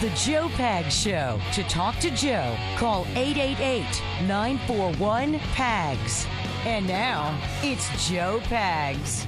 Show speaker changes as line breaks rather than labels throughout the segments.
the Joe Pag Show. To talk to Joe, call 888 941 PAGS. And now, it's Joe Pags.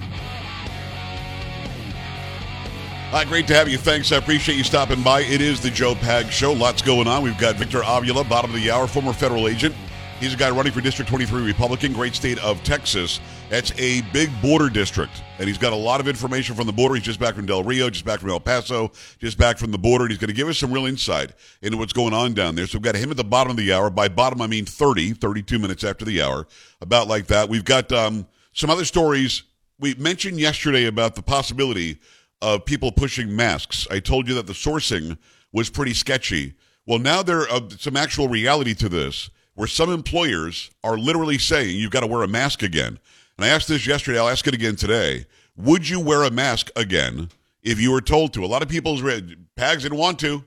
Hi, great to have you. Thanks. I appreciate you stopping by. It is the Joe Pag Show. Lots going on. We've got Victor Avila, bottom of the hour, former federal agent. He's a guy running for District 23 Republican, great state of Texas. That's a big border district. And he's got a lot of information from the border. He's just back from Del Rio, just back from El Paso, just back from the border. And he's going to give us some real insight into what's going on down there. So we've got him at the bottom of the hour. By bottom, I mean 30, 32 minutes after the hour, about like that. We've got um, some other stories. We mentioned yesterday about the possibility of people pushing masks. I told you that the sourcing was pretty sketchy. Well, now there are some actual reality to this where some employers are literally saying you've got to wear a mask again. And I asked this yesterday, I'll ask it again today. Would you wear a mask again if you were told to? A lot of people's Pags didn't want to.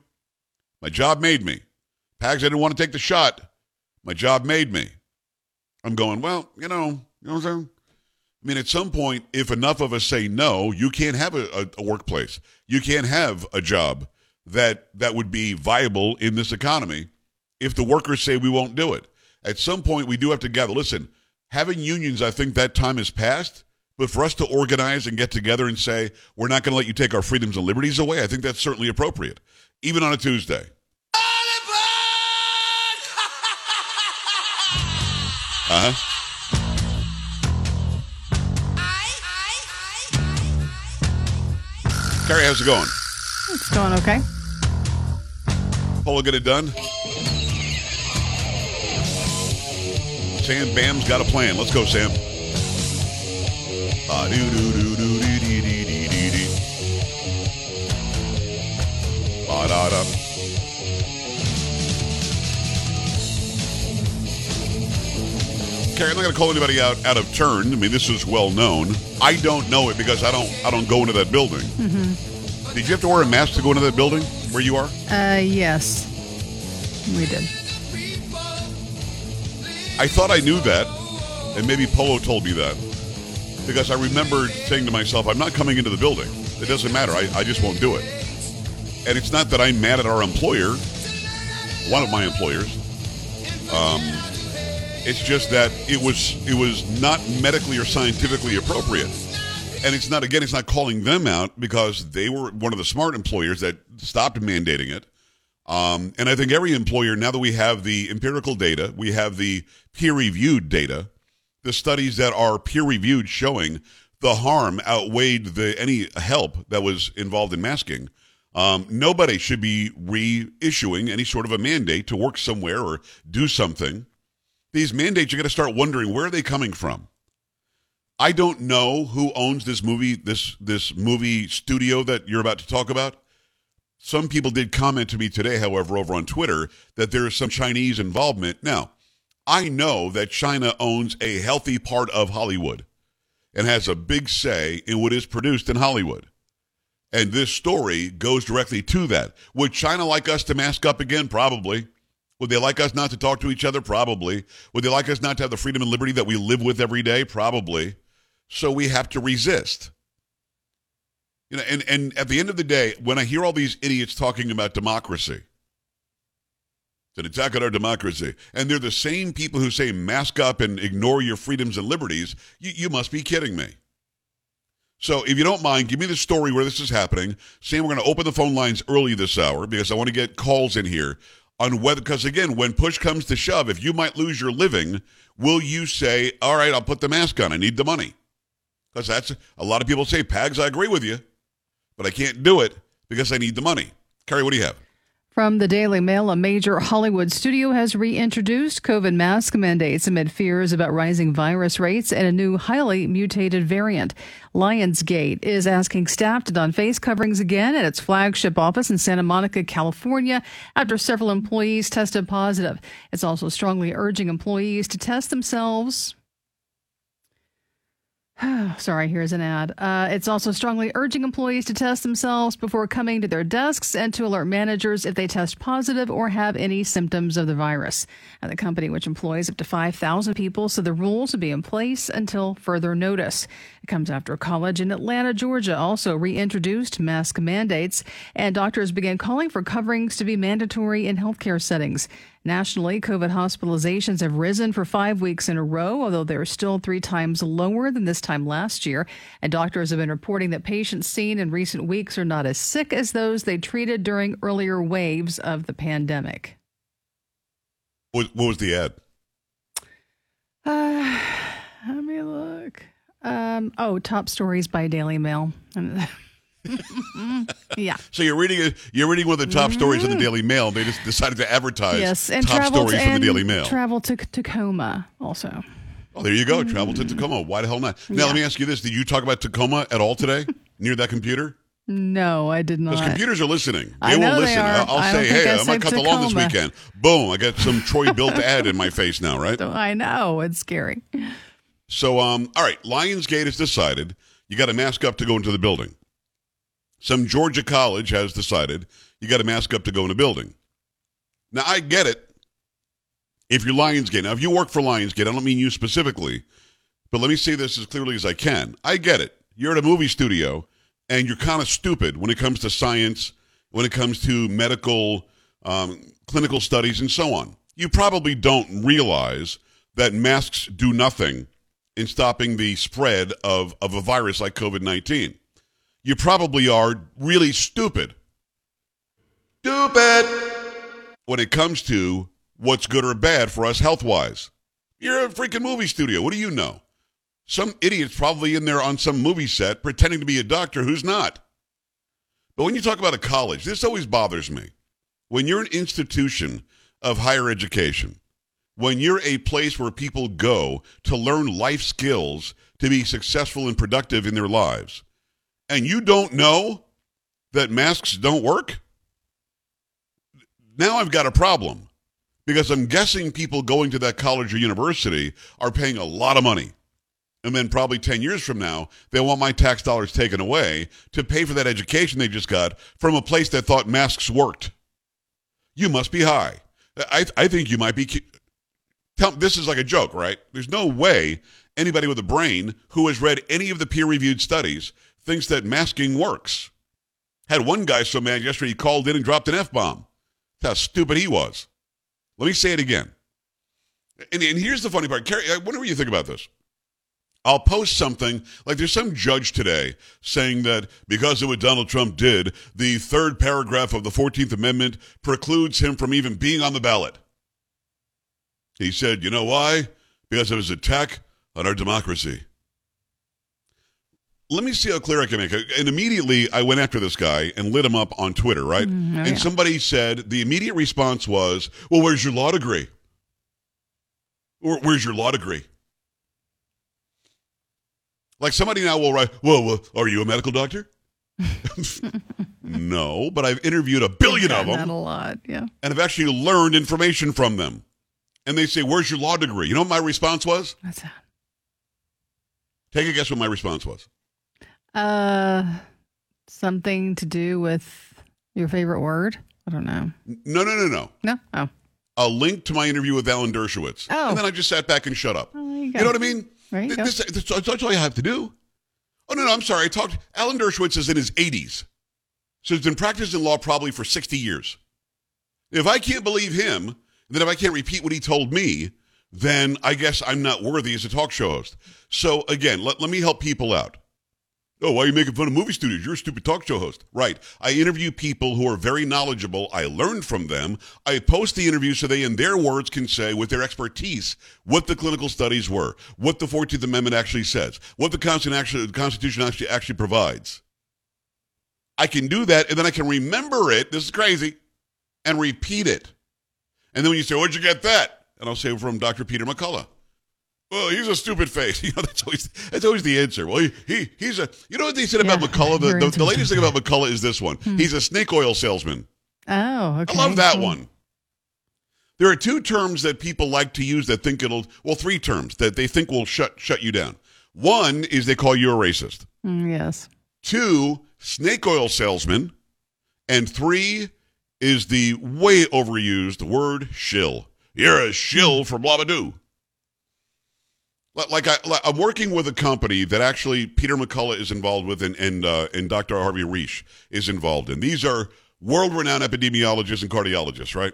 My job made me. Pags, I didn't want to take the shot. My job made me. I'm going, well, you know, you know what I'm saying? I mean, at some point, if enough of us say no, you can't have a, a, workplace. You can't have a job that that would be viable in this economy if the workers say we won't do it. At some point, we do have to gather. Listen, having unions, I think that time has passed. But for us to organize and get together and say, we're not going to let you take our freedoms and liberties away, I think that's certainly appropriate, even on a Tuesday. Uh huh. Carrie, how's it going?
It's going okay.
Polo get it done? Sam Bam's got a plan. Let's go, Sam. Ah, do do do do dee dee dee dee dee dee. Ba da da. Carrie, I'm not going to call anybody out out of turn. I mean, this is well known. I don't know it because I don't I don't go into that building.
Mm-hmm.
Did you have to wear a mask to go into that building where you are?
Uh, yes, we did.
I thought I knew that, and maybe Polo told me that because I remember saying to myself, "I'm not coming into the building. It doesn't matter. I, I just won't do it." And it's not that I'm mad at our employer, one of my employers. Um, it's just that it was it was not medically or scientifically appropriate. And it's not again, it's not calling them out because they were one of the smart employers that stopped mandating it. Um, and I think every employer, now that we have the empirical data, we have the peer reviewed data, the studies that are peer reviewed showing the harm outweighed the any help that was involved in masking. Um, nobody should be reissuing any sort of a mandate to work somewhere or do something these mandates, you're going to start wondering where are they coming from. I don't know who owns this movie, this this movie studio that you're about to talk about. Some people did comment to me today, however, over on Twitter, that there is some Chinese involvement. Now, I know that China owns a healthy part of Hollywood and has a big say in what is produced in Hollywood. And this story goes directly to that. Would China like us to mask up again? Probably. Would they like us not to talk to each other? Probably. Would they like us not to have the freedom and liberty that we live with every day? Probably. So we have to resist. You know, and, and at the end of the day, when I hear all these idiots talking about democracy, It's an attack on our democracy. And they're the same people who say mask up and ignore your freedoms and liberties. You, you must be kidding me. So, if you don't mind, give me the story where this is happening. Sam, we're going to open the phone lines early this hour because I want to get calls in here on whether, because again, when push comes to shove, if you might lose your living, will you say, all right, I'll put the mask on. I need the money? Because that's a lot of people say, Pags, I agree with you, but I can't do it because I need the money. Carrie, what do you have?
From the Daily Mail, a major Hollywood studio has reintroduced COVID mask mandates amid fears about rising virus rates and a new highly mutated variant. Lionsgate is asking staff to don face coverings again at its flagship office in Santa Monica, California, after several employees tested positive. It's also strongly urging employees to test themselves Sorry, here's an ad. Uh, it's also strongly urging employees to test themselves before coming to their desks and to alert managers if they test positive or have any symptoms of the virus. And the company, which employs up to 5,000 people, so the rules will be in place until further notice. It comes after a college in Atlanta, Georgia, also reintroduced mask mandates, and doctors began calling for coverings to be mandatory in healthcare settings. Nationally, COVID hospitalizations have risen for five weeks in a row, although they're still three times lower than this time last year. And doctors have been reporting that patients seen in recent weeks are not as sick as those they treated during earlier waves of the pandemic.
What, what was the ad?
Uh, let me look. Um, oh, top stories by Daily Mail. yeah.
So you're reading you're reading one of the top mm-hmm. stories in the Daily Mail. They just decided to advertise
yes, and
top stories
to,
from the Daily Mail.
Travel to Tacoma also.
Oh, there you go. Travel to Tacoma. Why the hell not? Now yeah. let me ask you this: Did you talk about Tacoma at all today near that computer?
No, I did not.
Because computers are listening. They
I
will listen.
They are.
I'll
I
say, hey,
I,
I might cut
Tacoma.
the lawn this weekend. Boom! I got some Troy-Bilt ad in my face now, right?
I know it's scary.
So, um, all right, Lionsgate has decided you got to mask up to go into the building. Some Georgia college has decided you got to mask up to go in a building. Now, I get it. If you're Lionsgate, now if you work for Lionsgate, I don't mean you specifically, but let me say this as clearly as I can. I get it. You're at a movie studio and you're kind of stupid when it comes to science, when it comes to medical, um, clinical studies, and so on. You probably don't realize that masks do nothing in stopping the spread of, of a virus like COVID 19 you probably are really stupid. Stupid! When it comes to what's good or bad for us health wise. You're a freaking movie studio. What do you know? Some idiot's probably in there on some movie set pretending to be a doctor who's not. But when you talk about a college, this always bothers me. When you're an institution of higher education, when you're a place where people go to learn life skills to be successful and productive in their lives, and you don't know that masks don't work, now I've got a problem because I'm guessing people going to that college or university are paying a lot of money. And then probably 10 years from now, they want my tax dollars taken away to pay for that education they just got from a place that thought masks worked. You must be high. I, I think you might be. Tell, this is like a joke, right? There's no way anybody with a brain who has read any of the peer reviewed studies thinks that masking works. Had one guy so mad yesterday he called in and dropped an F bomb. How stupid he was. Let me say it again. And, and here's the funny part. Carrie, I wonder what you think about this. I'll post something like there's some judge today saying that because of what Donald Trump did, the third paragraph of the 14th Amendment precludes him from even being on the ballot. He said, you know why? Because of his attack on our democracy let me see how clear I can make it. And immediately I went after this guy and lit him up on Twitter, right? Mm, oh, and yeah. somebody said, the immediate response was, well, where's your law degree? Or where's your law degree? Like somebody now will write, well, well are you a medical doctor? no, but I've interviewed a billion of them.
a lot, yeah.
And I've actually learned information from them. And they say, where's your law degree? You know what my response was?
What's that?
Take a guess what my response was.
Uh, something to do with your favorite word? I don't know.
No, no, no, no.
No. Oh.
A link to my interview with Alan Dershowitz.
Oh.
And then I just sat back and shut up.
Oh, you,
you, know what I mean?
Right.
This, this, this, that's all you have to do. Oh, no, no, I'm sorry. I talked. Alan Dershowitz is in his 80s. So he's been practicing law probably for 60 years. If I can't believe him, Then if I can't repeat what he told me, then I guess I'm not worthy as a talk show host. So again, let, let me help people out. Oh, why are you making fun of movie studios? You're a stupid talk show host. Right. I interview people who are very knowledgeable. I learn from them. I post the interview so they, in their words, can say with their expertise what the clinical studies were, what the 14th Amendment actually says, what the Constitution actually, actually provides. I can do that, and then I can remember it. This is crazy. And repeat it. And then when you say, Where'd you get that? And I'll say, From Dr. Peter McCullough. Well, he's a stupid face. You know, that's always that's always the answer. Well, he, he he's a you know what they said about McCullough? The, the, the latest thing about. McCullough is this one. He's a snake oil salesman.
Oh, okay.
I love that one. There are two terms that people like to use that think it'll well, three terms that they think will shut shut you down. One is they call you a racist.
Mm, yes.
Two, snake oil salesman. And three is the way overused word shill. You're a shill for Blabadoo. Li- Like I, like I'm working with a company that actually Peter McCullough is involved with, and and, uh, and Dr. Harvey Risch is involved in. These are world-renowned epidemiologists and cardiologists, right?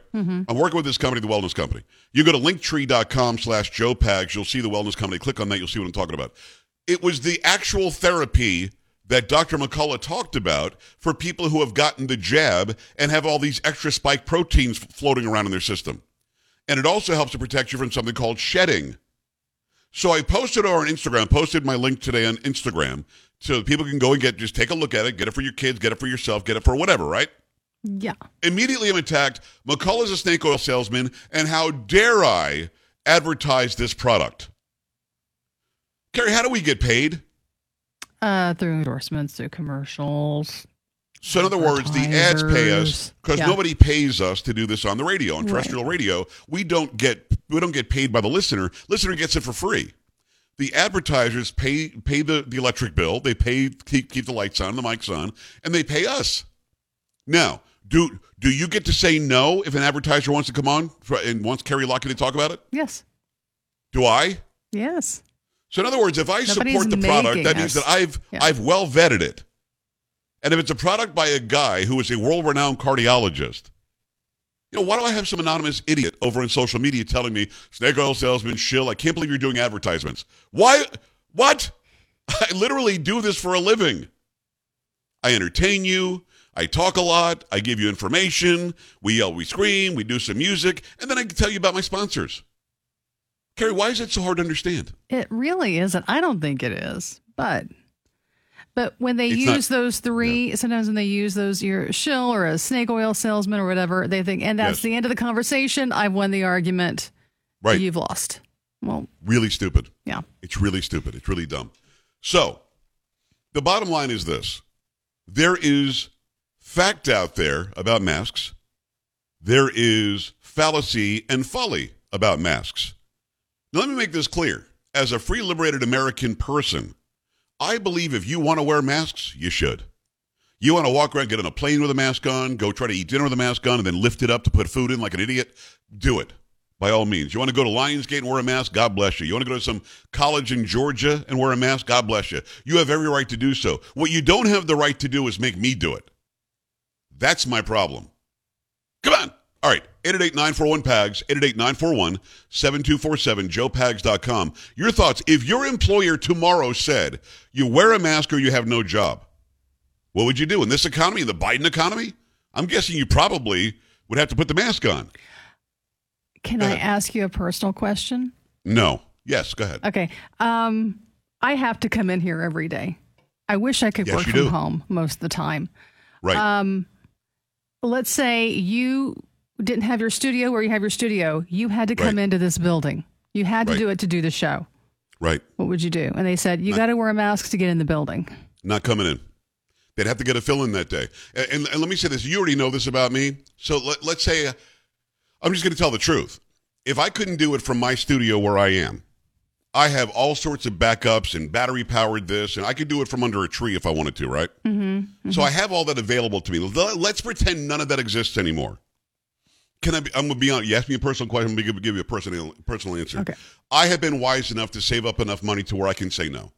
I'm working with this company, the Wellness Company. You go to linktree.com/slash Joe Pags. You'll see the Wellness Company. Click on that. You'll see what I'm talking about. It was the actual therapy that Dr. McCullough talked about for people who have gotten the jab and have all these extra spike proteins floating around in their system. And it also helps to protect you from something called shedding. So I posted on Instagram, posted my link today on Instagram so people can go and get, just take a look at it, get it for your kids, get it for yourself, get it for whatever, right?
Yeah.
Immediately I'm attacked. McCullough's a snake oil salesman, and how dare I advertise this product? Carrie, how do we get paid?
Uh, through endorsements, through commercials.
So in other words, the ads pay us because
Yeah.
nobody pays us to do this on the radio. On terrestrial radio, we don't get we don't get paid by the listener. Listener gets it for free. The advertisers pay pay the, the electric bill. They pay keep keep the lights on, the mics on, and they pay us. Now, do do you get to say no if an advertiser wants to come on and wants Carrie Lockett to talk about it?
Yes.
Do I?
Yes.
So in other words, if I
Nobody's
support the product, that means
us.
that I've
Yeah.
I've well vetted it. And if it's a product by a guy who is a world-renowned cardiologist, you know, why do I have some anonymous idiot over on social media telling me snake oil salesman shill? I can't believe you're doing advertisements. Why? What? I literally do this for a living. I entertain you. I talk a lot. I give you information. We yell, we scream, we do some music, and then I can tell you about my sponsors. Carrie, why is it so hard to understand?
It really isn't. I don't think it is. But but when they
It's
use
not-
those three, sometimes when they use those, you're shill or a snake oil salesman or whatever, they think, and that's
Yes.
the end of the conversation. I've won the argument.
Right.
You've lost. Well,
Really stupid.
yeah.
It's really stupid. It's really dumb. So, the bottom line is this there is fact out there about masks, there is fallacy and folly about masks. Now, let me make this clear. As a free, liberated American person, I believe if you want to wear masks, you should. You want to walk around, get on a plane with a mask on, go try to eat dinner with a mask on, and then lift it up to put food in like an idiot? Do it by all means. You want to go to Lionsgate and wear a mask? God bless you. You want to go to some college in Georgia and wear a mask? God bless you. You have every right to do so. What you don't have the right to do is make me do it. That's my problem. Come on. All right. 888-941-PAGS, 888-941-7247, joepags.com. Your thoughts. If your employer tomorrow said you wear a mask or you have no job, what would you do? In this economy, in the Biden economy? I'm guessing you probably would have to put the mask on.
Can I ask you a personal question?
No. Yes, go ahead.
Okay. Um, I have to come in here every day. I wish I could
Yes,
work from
do.
home most of the time.
Right.
Um, let's say you didn't have your studio where you have your studio. You had to come
Right.
into this building. You had to
Right.
do it to do the show.
right.
What would you do? And they said, you got to wear a mask to get in the building.
not coming in. They'd have to get a fill in that day. And, and, and let me say this you already know this about me. So let, let's say uh, I'm just going to tell the truth. If I couldn't do it from my studio where I am, I have all sorts of backups and battery powered this, and I could do it from under a tree if I wanted to, right? Mm-hmm. So I have all that available to me. Let's pretend none of that exists anymore. Can I? Be, I'm gonna be honest. You ask me a personal question. I'm gonna give, give you a personal personal answer.
Okay.
I have been wise enough to save up enough money to where I can say no.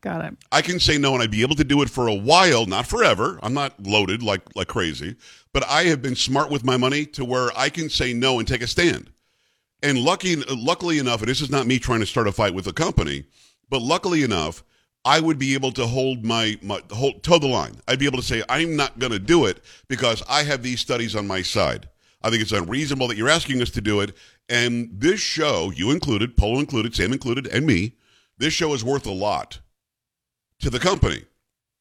Got it.
I can say no, and I'd be able to do it for a while, not forever. I'm not loaded like like crazy, but I have been smart with my money to where I can say no and take a stand. And lucky, luckily enough, and this is not me trying to start a fight with the company, but luckily enough, I would be able to hold my, my hold, toe the line. I'd be able to say I'm not going to do it because I have these studies on my side. I think it's unreasonable that you're asking us to do it. And this show, you included, Polo included, Sam included, and me, this show is worth a lot to the company.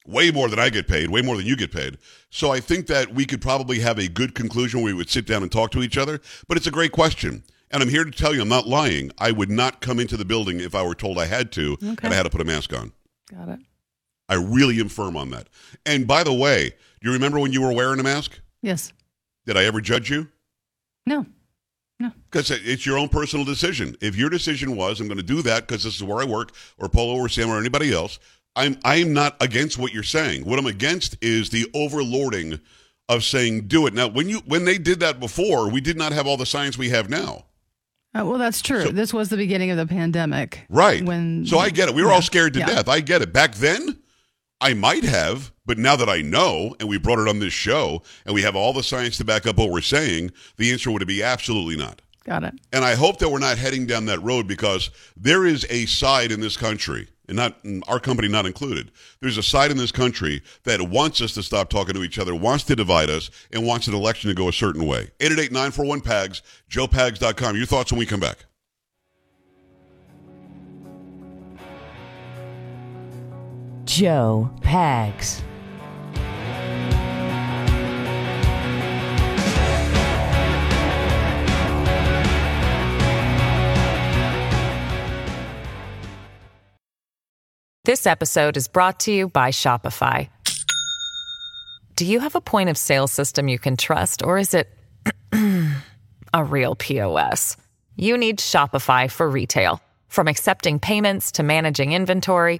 Way more than I get paid, way more than you get paid. So I think that we could probably have a good conclusion where we would sit down and talk to each other. But it's a great question. And I'm here to tell you, I'm not lying. I would not come into the building if I were told I had to
Okay.
and I had to put a mask on.
Got it.
I really am firm on that. And by the way, do you remember when you were wearing a mask?
Yes.
Did I ever judge you?
No. No.
Because it's your own personal decision. If your decision was, I'm going to do that because this is where I work, or Polo or Sam or anybody else, I'm I'm not against what you're saying. What I'm against is the overlording of saying do it. Now, when you when they did that before, we did not have all the science we have now.
Uh, well, that's true.
So-
this was the beginning of the pandemic.
Right.
When
so I get it. We were
yeah,
all scared to
yeah.
death. I get it. Back then, I might have, but now that I know and we brought it on this show and we have all the science to back up what we're saying, the answer would be absolutely not.
Got it.
And I hope that we're not heading down that road because there is a side in this country, and not our company not included. There's a side in this country that wants us to stop talking to each other, wants to divide us, and wants an election to go a certain way. 888-941-PAGS, joepags.com. Your thoughts when we come back.
Joe Pags.
This episode is brought to you by Shopify. Do you have a point of sale system you can trust, or is it a real POS? You need Shopify for retail. From accepting payments to managing inventory,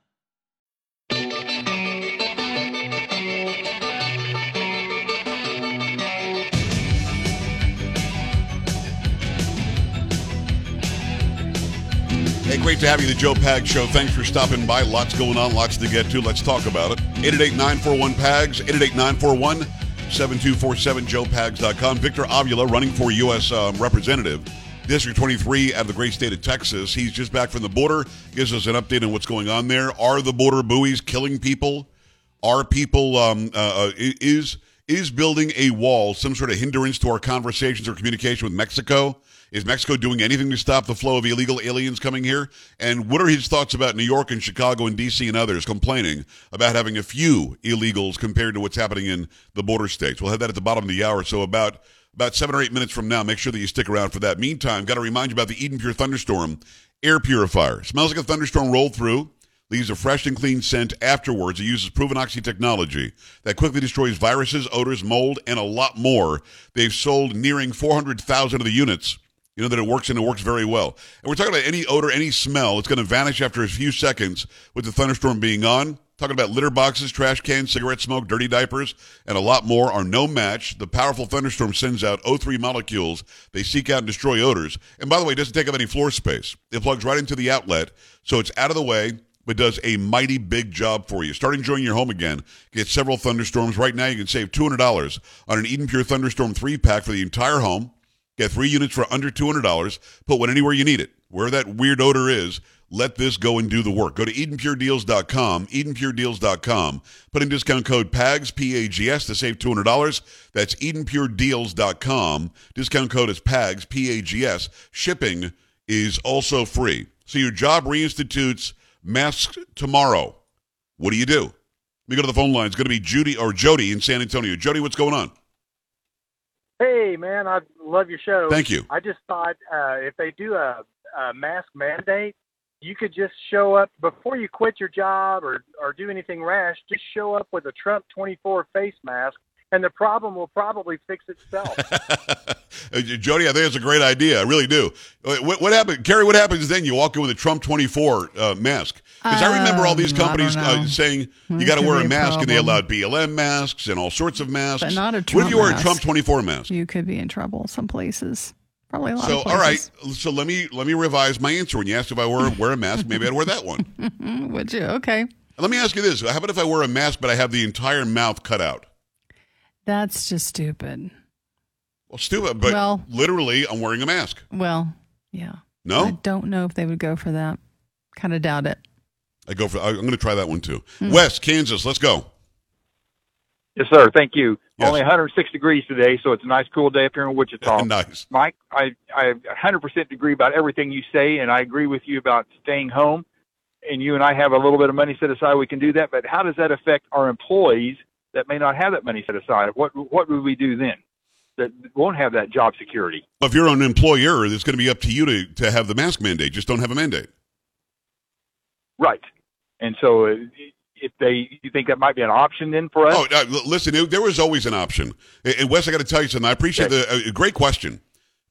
Hey, great to have you, the Joe Pag Show. Thanks for stopping by. Lots going on, lots to get to. Let's talk about it. 888-941-PAGS, 888-941-7247, joepags.com. Victor Avila running for U.S. Um, Representative, District 23 out of the great state of Texas. He's just back from the border, gives us an update on what's going on there. Are the border buoys killing people? Are people, um, uh, uh, is, is building a wall some sort of hindrance to our conversations or communication with Mexico? Is Mexico doing anything to stop the flow of illegal aliens coming here? And what are his thoughts about New York and Chicago and D.C. and others complaining about having a few illegals compared to what's happening in the border states? We'll have that at the bottom of the hour. So about about seven or eight minutes from now, make sure that you stick around for that. Meantime, got to remind you about the Eden Pure Thunderstorm air purifier. Smells like a thunderstorm rolled through. Leaves a fresh and clean scent afterwards. It uses proven oxy technology that quickly destroys viruses, odors, mold, and a lot more. They've sold nearing 400,000 of the units. You know that it works and it works very well. And we're talking about any odor, any smell. It's going to vanish after a few seconds with the thunderstorm being on. Talking about litter boxes, trash cans, cigarette smoke, dirty diapers, and a lot more are no match. The powerful thunderstorm sends out O3 molecules. They seek out and destroy odors. And by the way, it doesn't take up any floor space. It plugs right into the outlet, so it's out of the way, but does a mighty big job for you. Start enjoying your home again. Get several thunderstorms. Right now, you can save $200 on an Eden Pure Thunderstorm 3 pack for the entire home. Get three units for under $200. Put one anywhere you need it. Where that weird odor is, let this go and do the work. Go to EdenPureDeals.com, EdenPureDeals.com. Put in discount code PAGS, P-A-G-S, to save $200. That's EdenPureDeals.com. Discount code is PAGS, P-A-G-S. Shipping is also free. So your job reinstitutes masks tomorrow. What do you do? Let me go to the phone line. It's going to be Judy or Jody in San Antonio. Jody, what's going on?
Hey, man, I love your show.
Thank you.
I just thought uh, if they do a, a mask mandate, you could just show up before you quit your job or, or do anything rash. Just show up with a Trump 24 face mask and the problem will probably fix itself.
Uh, Jody, I think it's a great idea. I really do. Uh, What, what happened, Carrie? What happens then? You walk in with a Trump twenty four uh, mask because I remember all these
I don't
companies uh, saying you got to wear
be
a
a
mask, and they allowed BLM masks and all sorts of masks.
But not a Trump.
What if you wear a. Trump twenty four mask?
You could be in trouble some places. Probably a lot
So
of
all right, so let me let me revise my answer. When you asked if I wear wear a mask, maybe I'd wear that one.
Would you? Okay.
Let me ask you this: How about if I wear a mask but I have the entire mouth cut out?
That's just stupid.
Well, stupid, but
Well-
literally, I'm wearing a mask.
Well, yeah.
No?
I don't know if they would go for that. Kind of doubt it.
I go for. I'm going to try that one too.
Hmm.
West Kansas, let's go.
Yes, sir. Thank you.
Yes.
Only 106 degrees today, so it's a nice cool day up here in Wichita.
nice.
Mike, I, I 100% agree about everything you say, and I agree with you about staying home. And you and I have a little bit of money set aside. We can do that, but how does that affect our employees that may not have that money set aside? What what would we do then? That won't have that job security.
If you're an employer, it's going to be up to you to, to have the mask mandate. Just don't have a mandate.
Right. And so, uh, if they, you think that might be an option then for us?
Oh, uh, listen, it- there was always an option. And and Wes, I got to tell you something. I appreciate the uh, great question.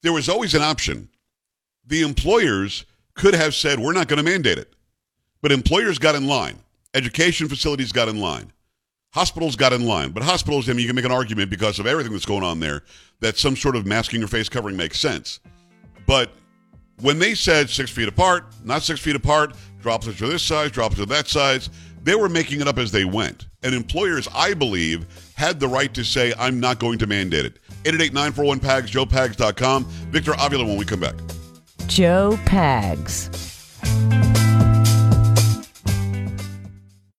There was always an option. The employers could have said, "We're not going to mandate it," but employers got in line. Education facilities got in line. Hospitals got in line. But hospitals, I mean, you can make an argument because of everything that's going on there that some sort of masking your face covering makes sense. But when they said six feet apart, not six feet apart, droplets are this size, droplets are that size, they were making it up as they went. And employers, I believe, had the right to say, I'm not going to mandate it. 888-941-PAGS, joepags.com. Victor Avila when we come back.
Joe Pags.